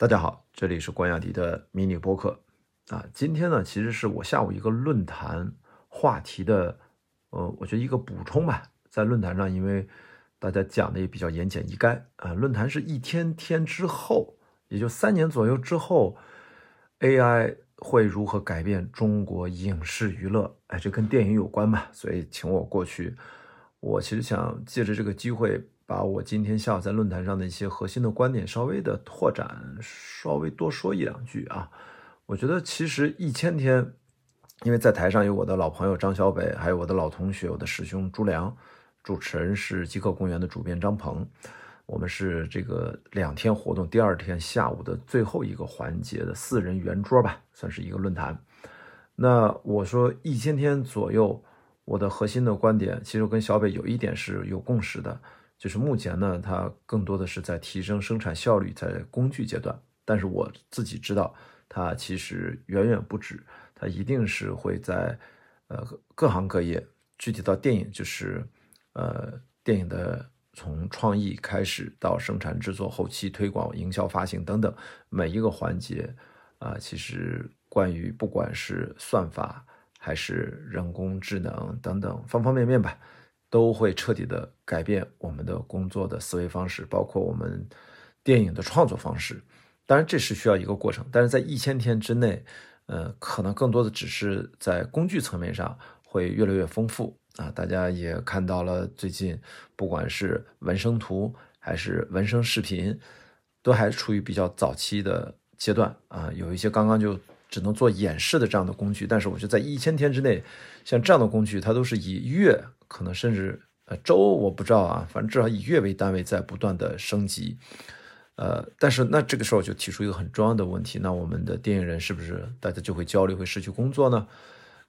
大家好，这里是关雅迪的迷你播客啊。今天呢，其实是我下午一个论坛话题的，呃，我觉得一个补充吧。在论坛上，因为大家讲的也比较言简意赅啊。论坛是一天天之后，也就三年左右之后，AI 会如何改变中国影视娱乐？哎，这跟电影有关嘛，所以请我过去。我其实想借着这个机会。把我今天下午在论坛上的一些核心的观点稍微的拓展，稍微多说一两句啊。我觉得其实一千天，因为在台上有我的老朋友张小北，还有我的老同学，我的师兄朱良，主持人是极客公园的主编张鹏。我们是这个两天活动，第二天下午的最后一个环节的四人圆桌吧，算是一个论坛。那我说一千天左右，我的核心的观点，其实我跟小北有一点是有共识的。就是目前呢，它更多的是在提升生产效率，在工具阶段。但是我自己知道，它其实远远不止，它一定是会在呃各行各业，具体到电影，就是呃电影的从创意开始到生产制作、后期推广、营销、发行等等每一个环节啊，其实关于不管是算法还是人工智能等等方方面面吧。都会彻底的改变我们的工作的思维方式，包括我们电影的创作方式。当然，这是需要一个过程，但是在一千天之内，呃，可能更多的只是在工具层面上会越来越丰富啊。大家也看到了，最近不管是纹身图还是纹身视频，都还处于比较早期的阶段啊。有一些刚刚就只能做演示的这样的工具，但是我觉得在一千天之内，像这样的工具，它都是以月。可能甚至呃周我不知道啊，反正至少以月为单位在不断的升级，呃，但是那这个时候就提出一个很重要的问题，那我们的电影人是不是大家就会焦虑会失去工作呢？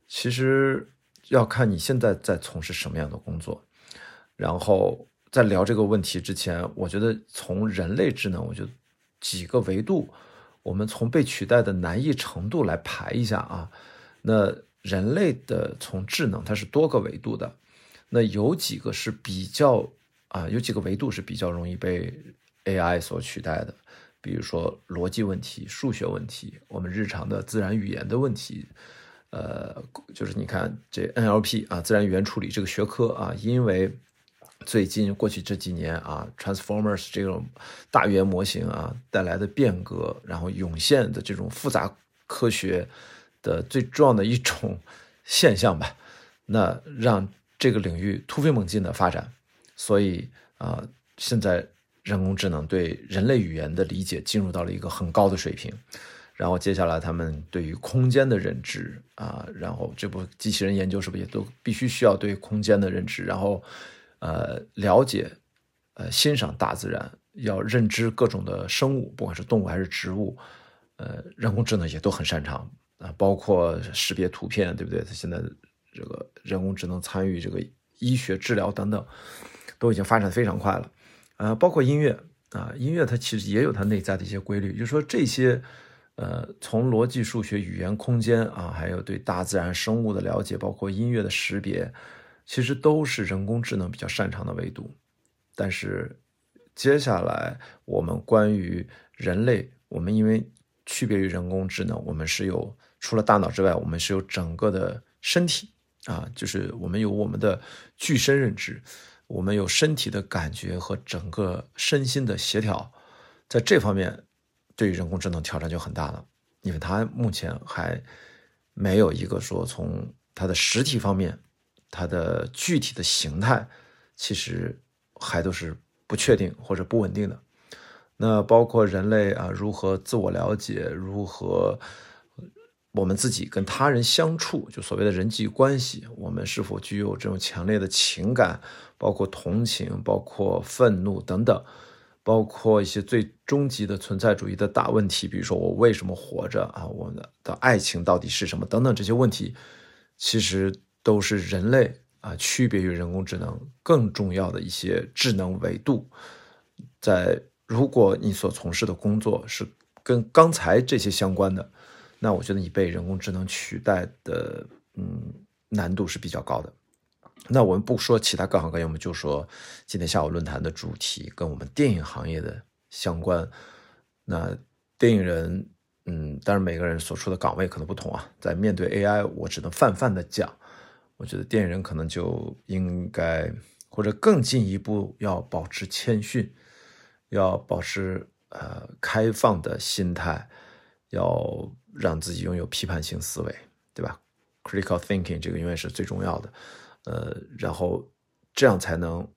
其实要看你现在在从事什么样的工作。然后在聊这个问题之前，我觉得从人类智能，我觉得几个维度，我们从被取代的难易程度来排一下啊。那人类的从智能它是多个维度的。那有几个是比较啊，有几个维度是比较容易被 AI 所取代的，比如说逻辑问题、数学问题，我们日常的自然语言的问题，呃，就是你看这 NLP 啊，自然语言处理这个学科啊，因为最近过去这几年啊，Transformers 这种大语言模型啊带来的变革，然后涌现的这种复杂科学的最重要的一种 现象吧，那让。这个领域突飞猛进的发展，所以啊，现在人工智能对人类语言的理解进入到了一个很高的水平。然后接下来，他们对于空间的认知啊，然后这部机器人研究是不是也都必须需要对空间的认知？然后，呃，了解，呃，欣赏大自然，要认知各种的生物，不管是动物还是植物，呃，人工智能也都很擅长啊，包括识别图片，对不对？它现在。这个人工智能参与这个医学治疗等等，都已经发展非常快了，呃，包括音乐啊，音乐它其实也有它内在的一些规律，就是说这些，呃，从逻辑、数学、语言、空间啊，还有对大自然生物的了解，包括音乐的识别，其实都是人工智能比较擅长的维度。但是接下来我们关于人类，我们因为区别于人工智能，我们是有除了大脑之外，我们是有整个的身体。啊，就是我们有我们的具身认知，我们有身体的感觉和整个身心的协调，在这方面，对于人工智能挑战就很大了，因为它目前还没有一个说从它的实体方面，它的具体的形态，其实还都是不确定或者不稳定的。那包括人类啊，如何自我了解，如何。我们自己跟他人相处，就所谓的人际关系，我们是否具有这种强烈的情感，包括同情，包括愤怒等等，包括一些最终极的存在主义的大问题，比如说我为什么活着啊？我们的爱情到底是什么？等等这些问题，其实都是人类啊区别于人工智能更重要的一些智能维度。在如果你所从事的工作是跟刚才这些相关的。那我觉得你被人工智能取代的，嗯，难度是比较高的。那我们不说其他各行各业，我们就说今天下午论坛的主题跟我们电影行业的相关。那电影人，嗯，当然每个人所处的岗位可能不同啊。在面对 AI，我只能泛泛的讲，我觉得电影人可能就应该或者更进一步要保持谦逊，要保持呃开放的心态，要让自己拥有批判性思维，对吧？Critical thinking 这个永远是最重要的，呃，然后这样才能。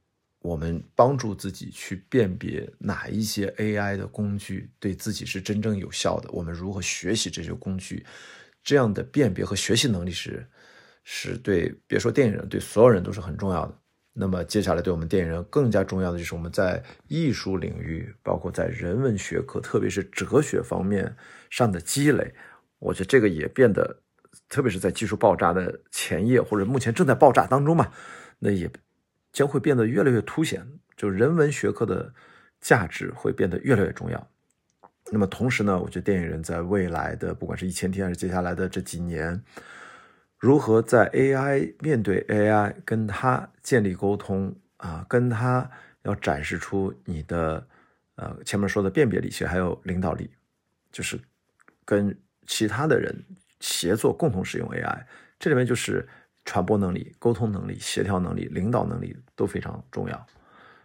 我们帮助自己去辨别哪一些 AI 的工具对自己是真正有效的，我们如何学习这些工具，这样的辨别和学习能力是是对别说电影人，对所有人都是很重要的。那么接下来对我们电影人更加重要的就是我们在艺术领域，包括在人文学科，特别是哲学方面上的积累。我觉得这个也变得，特别是在技术爆炸的前夜或者目前正在爆炸当中嘛，那也。将会变得越来越凸显，就人文学科的价值会变得越来越重要。那么同时呢，我觉得电影人在未来的不管是一千天还是接下来的这几年，如何在 AI 面对 AI 跟他建立沟通啊，跟他要展示出你的呃前面说的辨别力，其实还有领导力，就是跟其他的人协作共同使用 AI，这里面就是。传播能力、沟通能力、协调能力、领导能力都非常重要。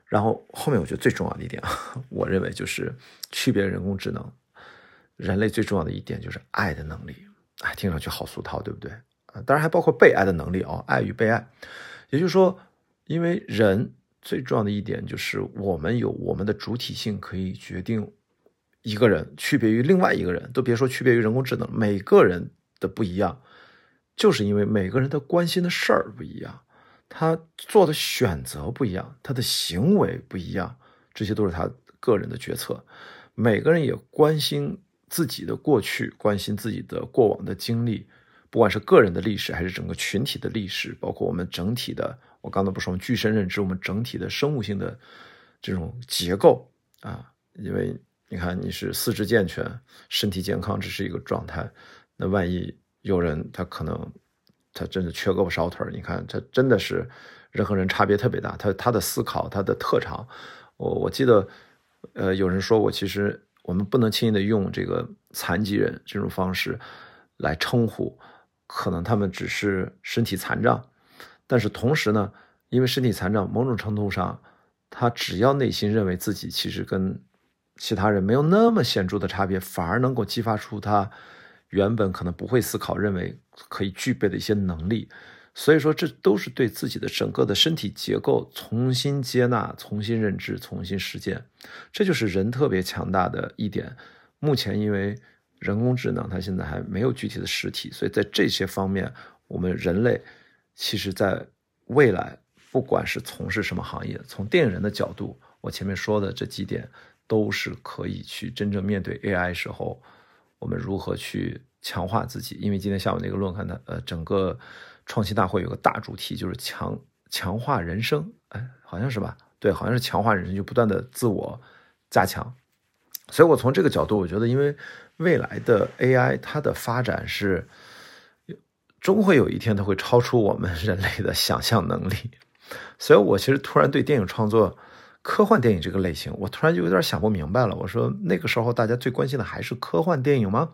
然后后面我觉得最重要的一点，我认为就是区别人工智能，人类最重要的一点就是爱的能力。哎，听上去好俗套，对不对？啊，当然还包括被爱的能力哦，爱与被爱。也就是说，因为人最重要的一点就是我们有我们的主体性，可以决定一个人区别于另外一个人，都别说区别于人工智能，每个人的不一样。就是因为每个人他关心的事儿不一样，他做的选择不一样，他的行为不一样，这些都是他个人的决策。每个人也关心自己的过去，关心自己的过往的经历，不管是个人的历史还是整个群体的历史，包括我们整体的，我刚才不说我们具身认知，我们整体的生物性的这种结构啊。因为你看，你是四肢健全、身体健康，这是一个状态，那万一。有人他可能他真的缺胳膊少腿你看他真的是人和人差别特别大，他他的思考他的特长，我我记得，呃，有人说我其实我们不能轻易的用这个残疾人这种方式来称呼，可能他们只是身体残障，但是同时呢，因为身体残障某种程度上，他只要内心认为自己其实跟其他人没有那么显著的差别，反而能够激发出他。原本可能不会思考，认为可以具备的一些能力，所以说这都是对自己的整个的身体结构重新接纳、重新认知、重新实践，这就是人特别强大的一点。目前因为人工智能它现在还没有具体的实体，所以在这些方面，我们人类其实在未来不管是从事什么行业，从电影人的角度，我前面说的这几点都是可以去真正面对 AI 时候。我们如何去强化自己？因为今天下午那个论坛的呃，整个创新大会有个大主题，就是强强化人生，哎，好像是吧？对，好像是强化人生，就不断的自我加强。所以我从这个角度，我觉得，因为未来的 AI 它的发展是终会有一天它会超出我们人类的想象能力。所以我其实突然对电影创作。科幻电影这个类型，我突然就有点想不明白了。我说那个时候大家最关心的还是科幻电影吗？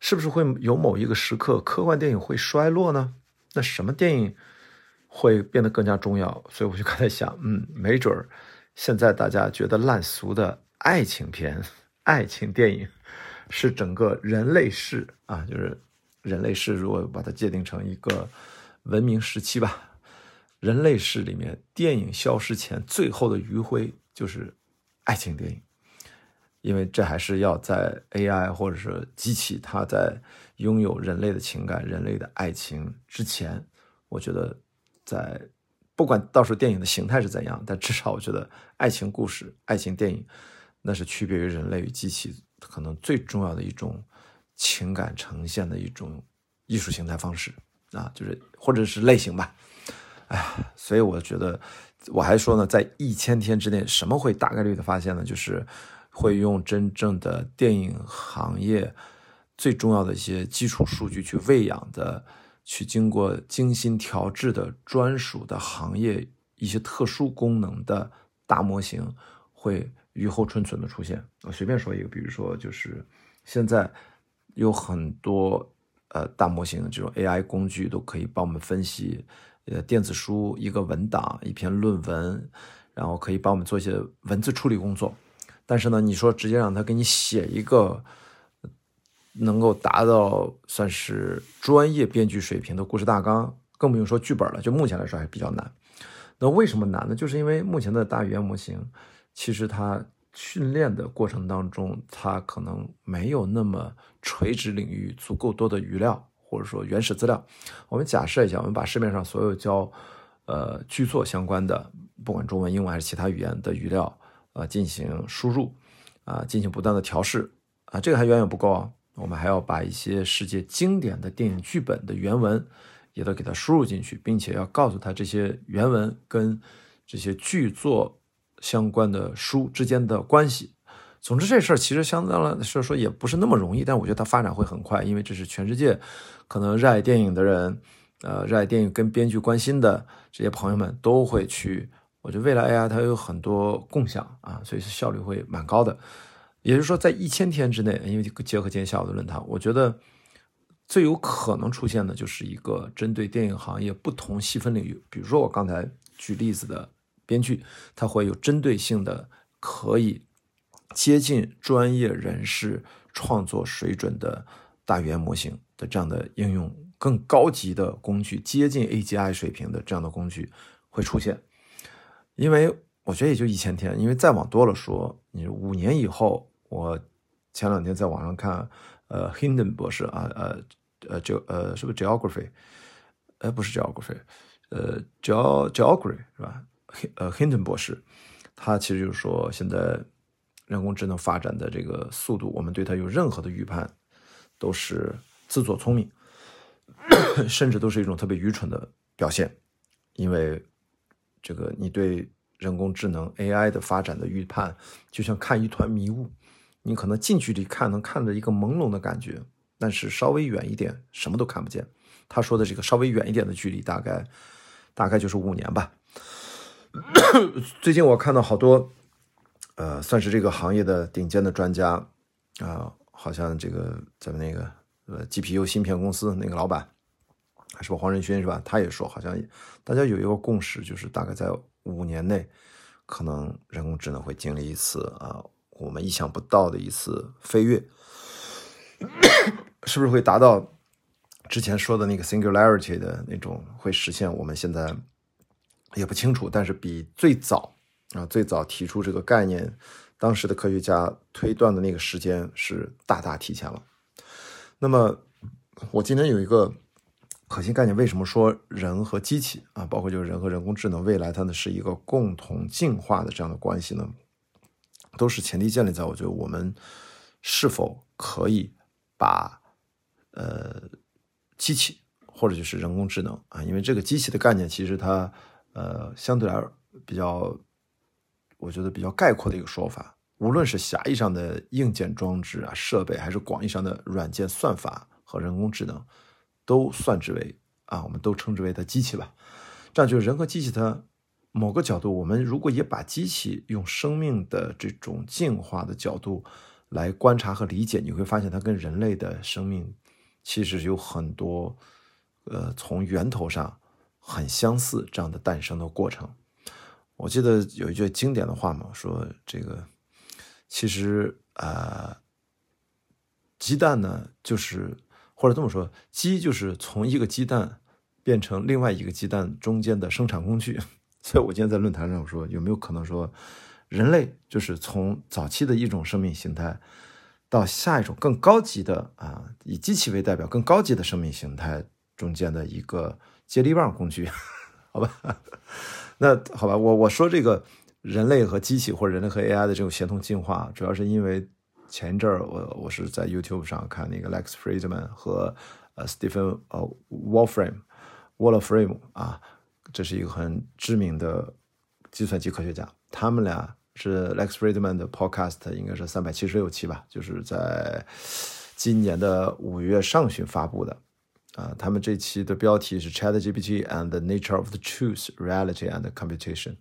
是不是会有某一个时刻科幻电影会衰落呢？那什么电影会变得更加重要？所以我就刚才想，嗯，没准儿现在大家觉得烂俗的爱情片、爱情电影，是整个人类史啊，就是人类史，如果把它界定成一个文明时期吧。人类史里面，电影消失前最后的余晖就是爱情电影，因为这还是要在 AI 或者是机器它在拥有人类的情感、人类的爱情之前，我觉得在不管到时候电影的形态是怎样，但至少我觉得爱情故事、爱情电影那是区别于人类与机器可能最重要的一种情感呈现的一种艺术形态方式啊，就是或者是类型吧。哎，所以我觉得，我还说呢，在一千天之内，什么会大概率的发现呢？就是会用真正的电影行业最重要的一些基础数据去喂养的，去经过精心调制的专属的行业一些特殊功能的大模型，会雨后春笋的出现。我随便说一个，比如说就是现在有很多呃大模型这种 AI 工具都可以帮我们分析呃电子书一个文档一篇论文，然后可以帮我们做一些文字处理工作。但是呢，你说直接让他给你写一个能够达到算是专业编剧水平的故事大纲，更不用说剧本了。就目前来说还比较难。那为什么难呢？就是因为目前的大语言模型，其实它训练的过程当中，它可能没有那么垂直领域足够多的语料，或者说原始资料。我们假设一下，我们把市面上所有教呃剧作相关的，不管中文、英文还是其他语言的语料。呃，进行输入，啊，进行不断的调试，啊，这个还远远不够啊，我们还要把一些世界经典的电影剧本的原文也都给它输入进去，并且要告诉他这些原文跟这些剧作相关的书之间的关系。总之，这事儿其实相当来说说也不是那么容易，但我觉得它发展会很快，因为这是全世界可能热爱电影的人，呃，热爱电影跟编剧关心的这些朋友们都会去。我觉得未来 AI 它有很多共享啊，所以效率会蛮高的。也就是说，在一千天之内，因为结合今天下午的论坛，我觉得最有可能出现的就是一个针对电影行业不同细分领域，比如说我刚才举例子的编剧，它会有针对性的可以接近专业人士创作水准的大语言模型的这样的应用，更高级的工具，接近 AGI 水平的这样的工具会出现。因为我觉得也就一千天，因为再往多了说，你五年以后，我前两天在网上看，呃，Hinden 博士啊，呃，呃，就呃，是不是 Geography？呃，不是 Geography，呃，Geo Geography 是吧？呃，Hinton 博士，他其实就是说，现在人工智能发展的这个速度，我们对它有任何的预判，都是自作聪明，甚至都是一种特别愚蠢的表现，因为。这个你对人工智能 AI 的发展的预判，就像看一团迷雾，你可能近距离看能看着一个朦胧的感觉，但是稍微远一点什么都看不见。他说的这个稍微远一点的距离，大概大概就是五年吧。最近我看到好多，呃，算是这个行业的顶尖的专家啊，好像这个咱们那个呃 GPU 芯片公司那个老板。还是吧，黄仁勋是吧？他也说，好像大家有一个共识，就是大概在五年内，可能人工智能会经历一次啊，我们意想不到的一次飞跃，是不是会达到之前说的那个 singularity 的那种会实现？我们现在也不清楚，但是比最早啊最早提出这个概念，当时的科学家推断的那个时间是大大提前了。那么我今天有一个。核心概念为什么说人和机器啊，包括就是人和人工智能未来它呢是一个共同进化的这样的关系呢？都是前提建立在我觉得我们是否可以把呃机器或者就是人工智能啊，因为这个机器的概念其实它呃相对来比较，我觉得比较概括的一个说法，无论是狭义上的硬件装置啊设备，还是广义上的软件算法和人工智能。都算之为啊，我们都称之为它机器吧。这样就是人和机器，它某个角度，我们如果也把机器用生命的这种进化的角度来观察和理解，你会发现它跟人类的生命其实有很多呃从源头上很相似这样的诞生的过程。我记得有一句经典的话嘛，说这个其实啊，鸡蛋呢就是。或者这么说，鸡就是从一个鸡蛋变成另外一个鸡蛋中间的生产工具。所以我今天在论坛上说，有没有可能说，人类就是从早期的一种生命形态，到下一种更高级的啊，以机器为代表更高级的生命形态中间的一个接力棒工具？好吧，那好吧，我我说这个人类和机器或者人类和 AI 的这种协同进化，主要是因为。前一阵儿，我我是在 YouTube 上看那个 Lex Friedman 和呃 Stephen 呃 Wolfram，Wolfram 啊，这是一个很知名的计算机科学家。他们俩是 Lex Friedman 的 Podcast 应该是三百七十六期吧，就是在今年的五月上旬发布的。啊，他们这期的标题是 ChatGPT and the Nature of the Truth, Reality and Computation。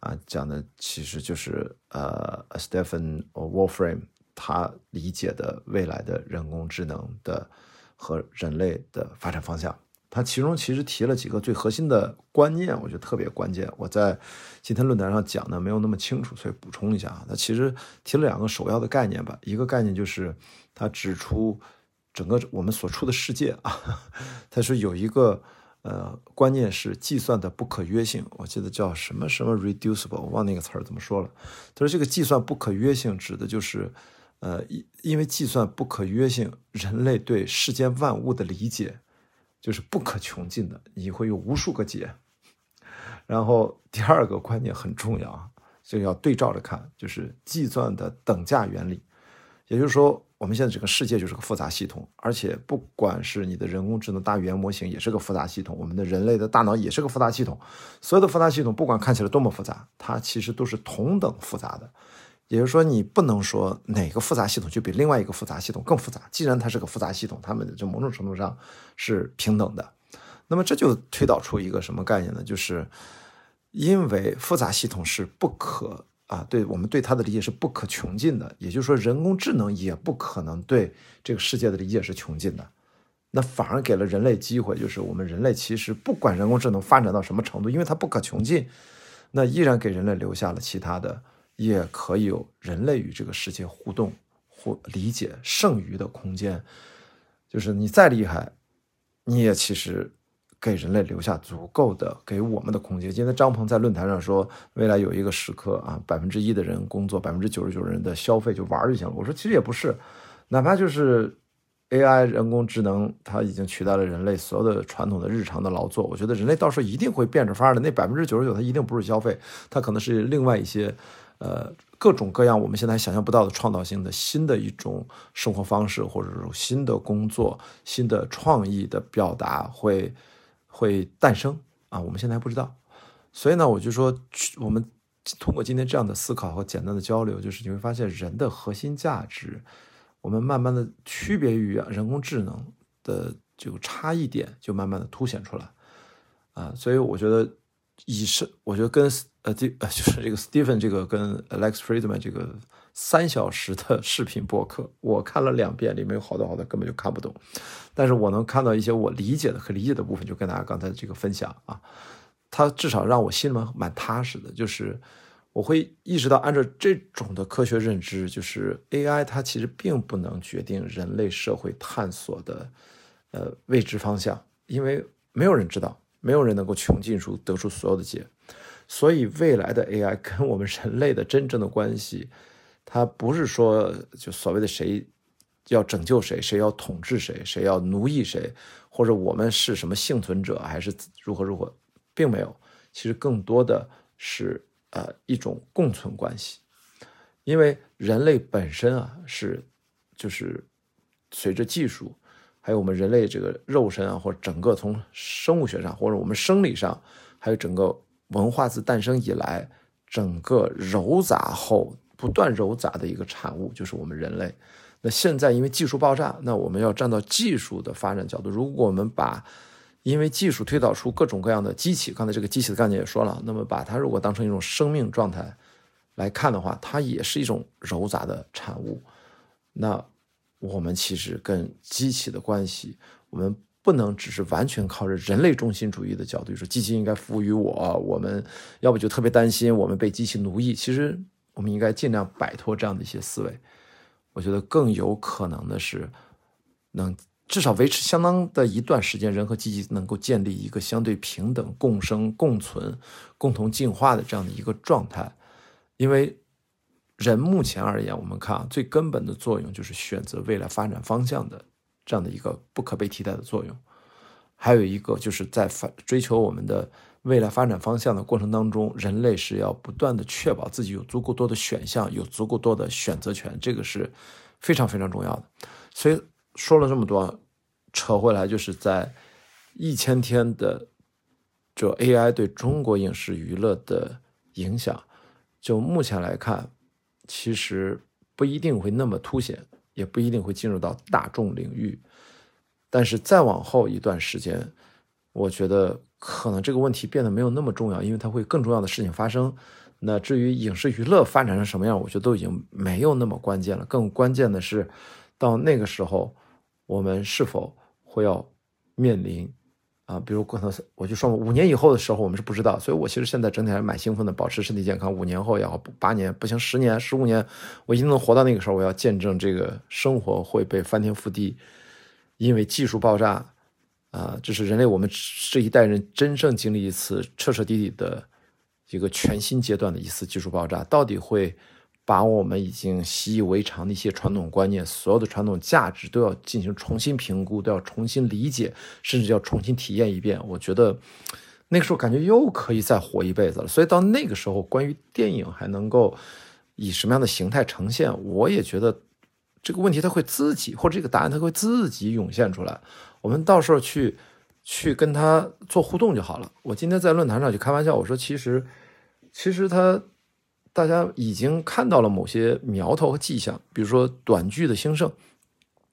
啊，讲的其实就是呃，Stephen Wolfram 他理解的未来的人工智能的和人类的发展方向。他其中其实提了几个最核心的观念，我觉得特别关键。我在今天论坛上讲的没有那么清楚，所以补充一下啊。他其实提了两个首要的概念吧。一个概念就是他指出整个我们所处的世界啊，他说有一个呃观念是计算的不可约性。我记得叫什么什么 reducible，我忘那个词儿怎么说了。他说这个计算不可约性指的就是呃因因为计算不可约性，人类对世间万物的理解。就是不可穷尽的，你会有无数个解。然后第二个观念很重要啊，就要对照着看，就是计算的等价原理。也就是说，我们现在整个世界就是个复杂系统，而且不管是你的人工智能大语言模型也是个复杂系统，我们的人类的大脑也是个复杂系统。所有的复杂系统，不管看起来多么复杂，它其实都是同等复杂的。也就是说，你不能说哪个复杂系统就比另外一个复杂系统更复杂。既然它是个复杂系统，它们就某种程度上是平等的。那么这就推导出一个什么概念呢？就是因为复杂系统是不可啊，对我们对它的理解是不可穷尽的。也就是说，人工智能也不可能对这个世界的理解是穷尽的。那反而给了人类机会，就是我们人类其实不管人工智能发展到什么程度，因为它不可穷尽，那依然给人类留下了其他的。也可以有人类与这个世界互动或理解剩余的空间，就是你再厉害，你也其实给人类留下足够的给我们的空间。今天张鹏在论坛上说，未来有一个时刻啊，百分之一的人工作，百分之九十九人的消费就玩就行了。我说其实也不是，哪怕就是 AI 人工智能，它已经取代了人类所有的传统的日常的劳作。我觉得人类到时候一定会变着法儿的。那百分之九十九，它一定不是消费，它可能是另外一些。呃，各种各样我们现在想象不到的创造性的新的一种生活方式，或者说新的工作、新的创意的表达会会诞生啊！我们现在还不知道，所以呢，我就说，我们通过今天这样的思考和简单的交流，就是你会发现人的核心价值，我们慢慢的区别于人工智能的这个差异点，就慢慢的凸显出来啊！所以我觉得。以是，我觉得跟呃，这呃，就是这个 Stephen 这个跟 Alex Friedman 这个三小时的 视频播客，我看了两遍，里面有好多好多根本就看不懂，但是我能看到一些我理解的和理解的部分，就跟大家刚才这个分享啊，它至少让我心里面蛮踏实的，就是我会意识到，按照这种的科学认知，就是 AI 它其实并不能决定人类社会探索的呃未知方向，因为没有人知道。没有人能够穷尽出得出所有的解，所以未来的 AI 跟我们人类的真正的关系，它不是说就所谓的谁要拯救谁，谁要统治谁，谁要奴役谁，或者我们是什么幸存者还是如何如何，并没有。其实更多的是呃一种共存关系，因为人类本身啊是就是随着技术。还有我们人类这个肉身啊，或者整个从生物学上，或者我们生理上，还有整个文化自诞生以来，整个糅杂后不断糅杂的一个产物，就是我们人类。那现在因为技术爆炸，那我们要站到技术的发展角度，如果我们把因为技术推导出各种各样的机器，刚才这个机器的概念也说了，那么把它如果当成一种生命状态来看的话，它也是一种糅杂的产物。那。我们其实跟机器的关系，我们不能只是完全靠着人类中心主义的角度说，机器应该服务于我，我们要不就特别担心我们被机器奴役。其实我们应该尽量摆脱这样的一些思维。我觉得更有可能的是，能至少维持相当的一段时间，人和机器能够建立一个相对平等、共生、共存、共同进化的这样的一个状态，因为。人目前而言，我们看啊，最根本的作用就是选择未来发展方向的这样的一个不可被替代的作用。还有一个就是在发追求我们的未来发展方向的过程当中，人类是要不断的确保自己有足够多的选项，有足够多的选择权，这个是非常非常重要的。所以说了这么多，扯回来就是在一千天的就 AI 对中国影视娱乐的影响，就目前来看。其实不一定会那么凸显，也不一定会进入到大众领域。但是再往后一段时间，我觉得可能这个问题变得没有那么重要，因为它会更重要的事情发生。那至于影视娱乐发展成什么样，我觉得都已经没有那么关键了。更关键的是，到那个时候，我们是否会要面临啊？比如可能我就说五年以后的时候，我们是不知道。所以我其实现在整体还是蛮兴奋的，保持身体健康。五年后也好，八年不行，十年、十五年，我一定能活到那个时候。我要见证这个生活会被翻天覆地，因为技术爆炸啊，这是人类我们这一代人真正经历一次彻彻底底的。一个全新阶段的一次技术爆炸，到底会把我们已经习以为常的一些传统观念、所有的传统价值都要进行重新评估，都要重新理解，甚至要重新体验一遍。我觉得那个时候感觉又可以再活一辈子了。所以到那个时候，关于电影还能够以什么样的形态呈现，我也觉得这个问题它会自己，或者这个答案它会自己涌现出来。我们到时候去去跟他做互动就好了。我今天在论坛上就开玩笑，我说其实。其实他，大家已经看到了某些苗头和迹象，比如说短剧的兴盛。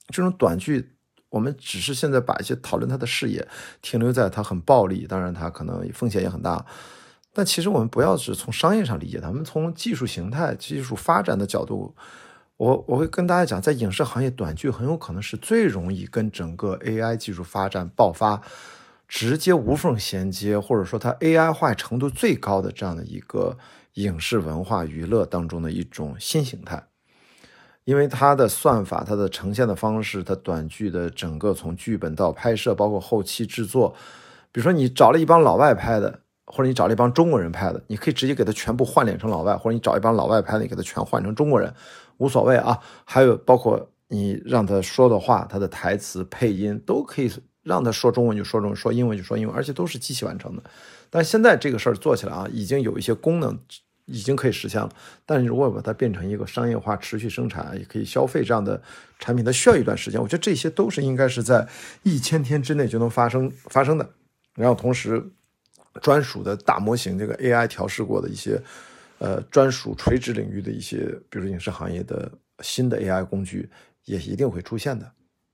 这种短剧，我们只是现在把一些讨论它的视野停留在它很暴力，当然它可能风险也很大。但其实我们不要只从商业上理解它，我们从技术形态、技术发展的角度，我我会跟大家讲，在影视行业，短剧很有可能是最容易跟整个 AI 技术发展爆发。直接无缝衔接，或者说它 AI 化程度最高的这样的一个影视文化娱乐当中的一种新形态，因为它的算法、它的呈现的方式、它短剧的整个从剧本到拍摄，包括后期制作，比如说你找了一帮老外拍的，或者你找了一帮中国人拍的，你可以直接给它全部换脸成老外，或者你找一帮老外拍的，你给它全换成中国人，无所谓啊。还有包括你让他说的话、他的台词、配音都可以。让他说中文就说中文，说英文就说英文，而且都是机器完成的。但现在这个事儿做起来啊，已经有一些功能已经可以实现了。但是如果把它变成一个商业化、持续生产，也可以消费这样的产品，它需要一段时间。我觉得这些都是应该是在一千天之内就能发生发生的。然后同时，专属的大模型，这个 AI 调试过的一些呃专属垂直领域的一些，比如影视行业的新的 AI 工具，也一定会出现的，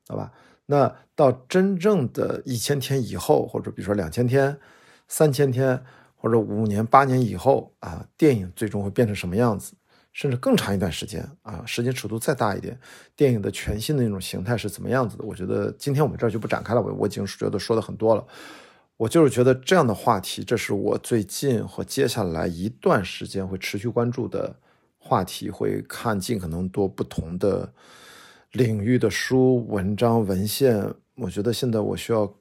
好吧？那到真正的一千天以后，或者比如说两千天、三千天，或者五年、八年以后啊，电影最终会变成什么样子？甚至更长一段时间啊，时间尺度再大一点，电影的全新的那种形态是怎么样子的？我觉得今天我们这儿就不展开了，我我已经觉得说的很多了。我就是觉得这样的话题，这是我最近和接下来一段时间会持续关注的话题，会看尽可能多不同的。领域的书、文章、文献，我觉得现在我需要，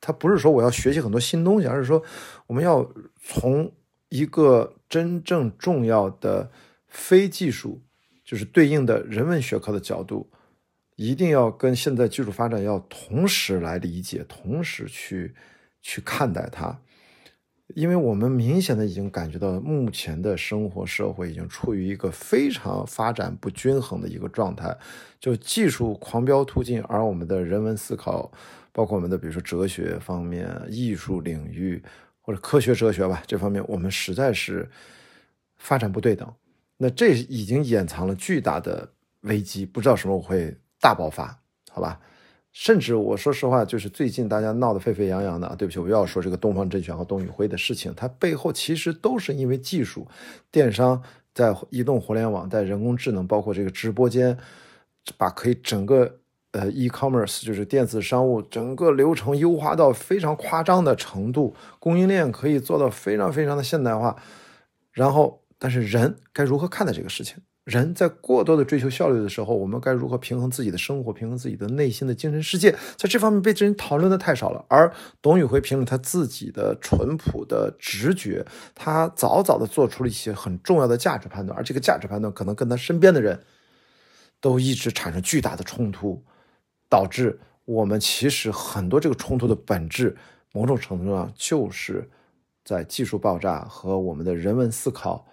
他不是说我要学习很多新东西，而是说我们要从一个真正重要的非技术，就是对应的人文学科的角度，一定要跟现在技术发展要同时来理解，同时去去看待它。因为我们明显的已经感觉到，目前的生活社会已经处于一个非常发展不均衡的一个状态，就技术狂飙突进，而我们的人文思考，包括我们的比如说哲学方面、艺术领域或者科学哲学吧，这方面我们实在是发展不对等。那这已经掩藏了巨大的危机，不知道什么会大爆发，好吧？甚至我说实话，就是最近大家闹得沸沸扬扬的，对不起，我又要说这个东方甄选和董宇辉的事情，它背后其实都是因为技术、电商在移动互联网、在人工智能，包括这个直播间，把可以整个呃 e-commerce 就是电子商务整个流程优化到非常夸张的程度，供应链可以做到非常非常的现代化，然后但是人该如何看待这个事情？人在过多的追求效率的时候，我们该如何平衡自己的生活，平衡自己的内心的精神世界？在这方面被这人讨论的太少了。而董宇辉凭着他自己的淳朴的直觉，他早早的做出了一些很重要的价值判断，而这个价值判断可能跟他身边的人都一直产生巨大的冲突，导致我们其实很多这个冲突的本质，某种程度上就是在技术爆炸和我们的人文思考。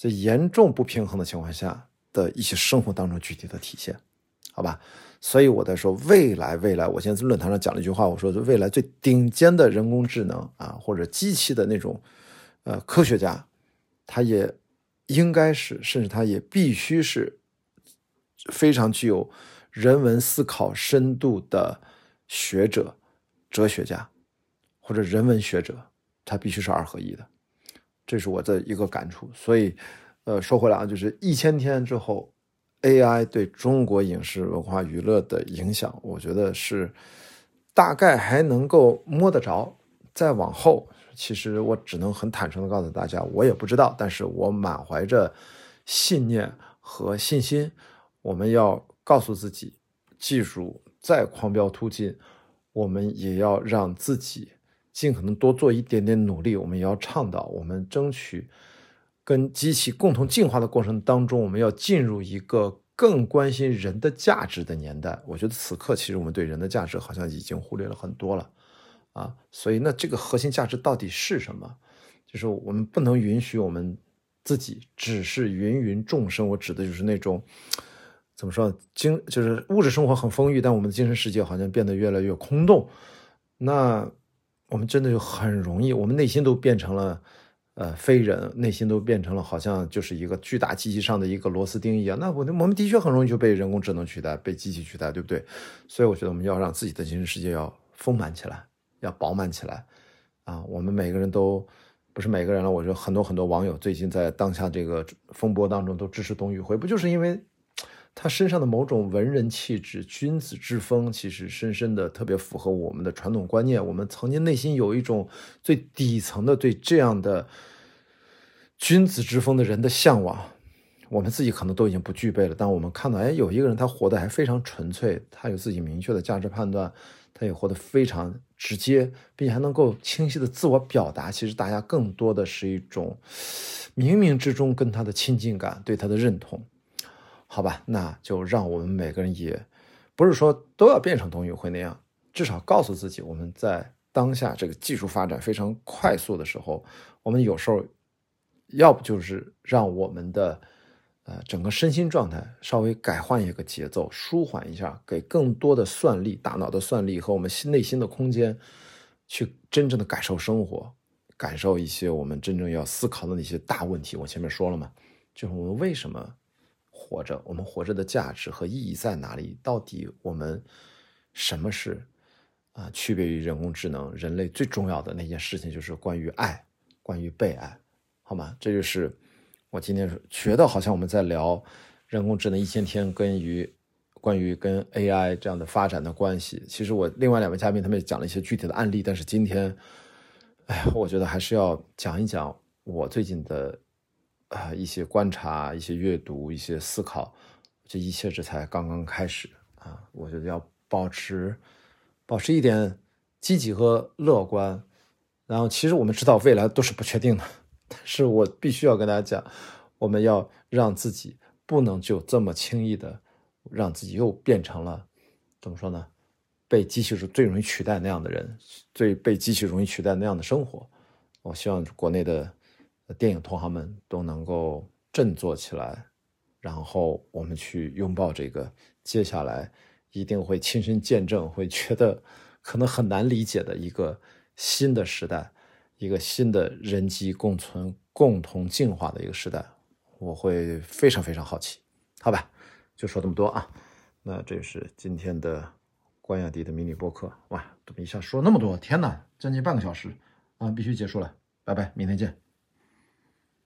在严重不平衡的情况下的一些生活当中具体的体现，好吧？所以我在说未来，未来，我现在在论坛上讲了一句话，我说未来最顶尖的人工智能啊，或者机器的那种呃科学家，他也应该是，甚至他也必须是非常具有人文思考深度的学者、哲学家或者人文学者，他必须是二合一的。这是我的一个感触。所以，呃，说回来啊，就是一千天之后，AI 对中国影视文化娱乐的影响，我觉得是大概还能够摸得着。再往后，其实我只能很坦诚的告诉大家，我也不知道。但是我满怀着信念和信心，我们要告诉自己，技术再狂飙突进，我们也要让自己尽可能多做一点点努力。我们也要倡导，我们争取跟机器共同进化的过程当中，我们要进入一个更关心人的价值的年代。我觉得此刻，其实我们对人的价值好像已经忽略了很多了。啊，所以那这个核心价值到底是什么？就是我们不能允许我们自己只是芸芸众生。我指的就是那种怎么说，精就是物质生活很丰裕，但我们的精神世界好像变得越来越空洞。那我们真的就很容易，我们内心都变成了呃非人，内心都变成了好像就是一个巨大机器上的一个螺丝钉一样。那我我们的确很容易就被人工智能取代，被机器取代，对不对？所以我觉得我们要让自己的精神世界要丰满起来。要饱满起来，啊，我们每个人都不是每个人了。我觉得很多很多网友最近在当下这个风波当中都支持董宇辉，不就是因为他身上的某种文人气质、君子之风，其实深深的特别符合我们的传统观念。我们曾经内心有一种最底层的对这样的君子之风的人的向往，我们自己可能都已经不具备了。但我们看到，哎，有一个人他活得还非常纯粹，他有自己明确的价值判断。他也活得非常直接，并且还能够清晰的自我表达。其实大家更多的是一种冥冥之中跟他的亲近感，对他的认同。好吧，那就让我们每个人也不是说都要变成董宇辉那样，至少告诉自己，我们在当下这个技术发展非常快速的时候，我们有时候要不就是让我们的。呃，整个身心状态稍微改换一个节奏，舒缓一下，给更多的算力、大脑的算力和我们心内心的空间，去真正的感受生活，感受一些我们真正要思考的那些大问题。我前面说了嘛，就是我们为什么活着，我们活着的价值和意义在哪里？到底我们什么是啊？区别于人工智能，人类最重要的那件事情就是关于爱，关于被爱，好吗？这就是。我今天觉得好像我们在聊人工智能一千天跟于关于跟 AI 这样的发展的关系。其实我另外两位嘉宾他们也讲了一些具体的案例，但是今天，哎呀，我觉得还是要讲一讲我最近的啊一些观察、一些阅读、一些思考。这一切这才刚刚开始啊！我觉得要保持保持一点积极和乐观。然后，其实我们知道未来都是不确定的。但是我必须要跟大家讲，我们要让自己不能就这么轻易的让自己又变成了怎么说呢？被机器是最容易取代那样的人，最被机器容易取代那样的生活。我希望国内的电影同行们都能够振作起来，然后我们去拥抱这个接下来一定会亲身见证，会觉得可能很难理解的一个新的时代。一个新的人机共存、共同进化的一个时代，我会非常非常好奇。好吧，就说这么多啊。那这是今天的关雅迪的迷你播客。哇，怎么一下说那么多？天哪，将近半个小时啊，必须结束了。拜拜，明天见。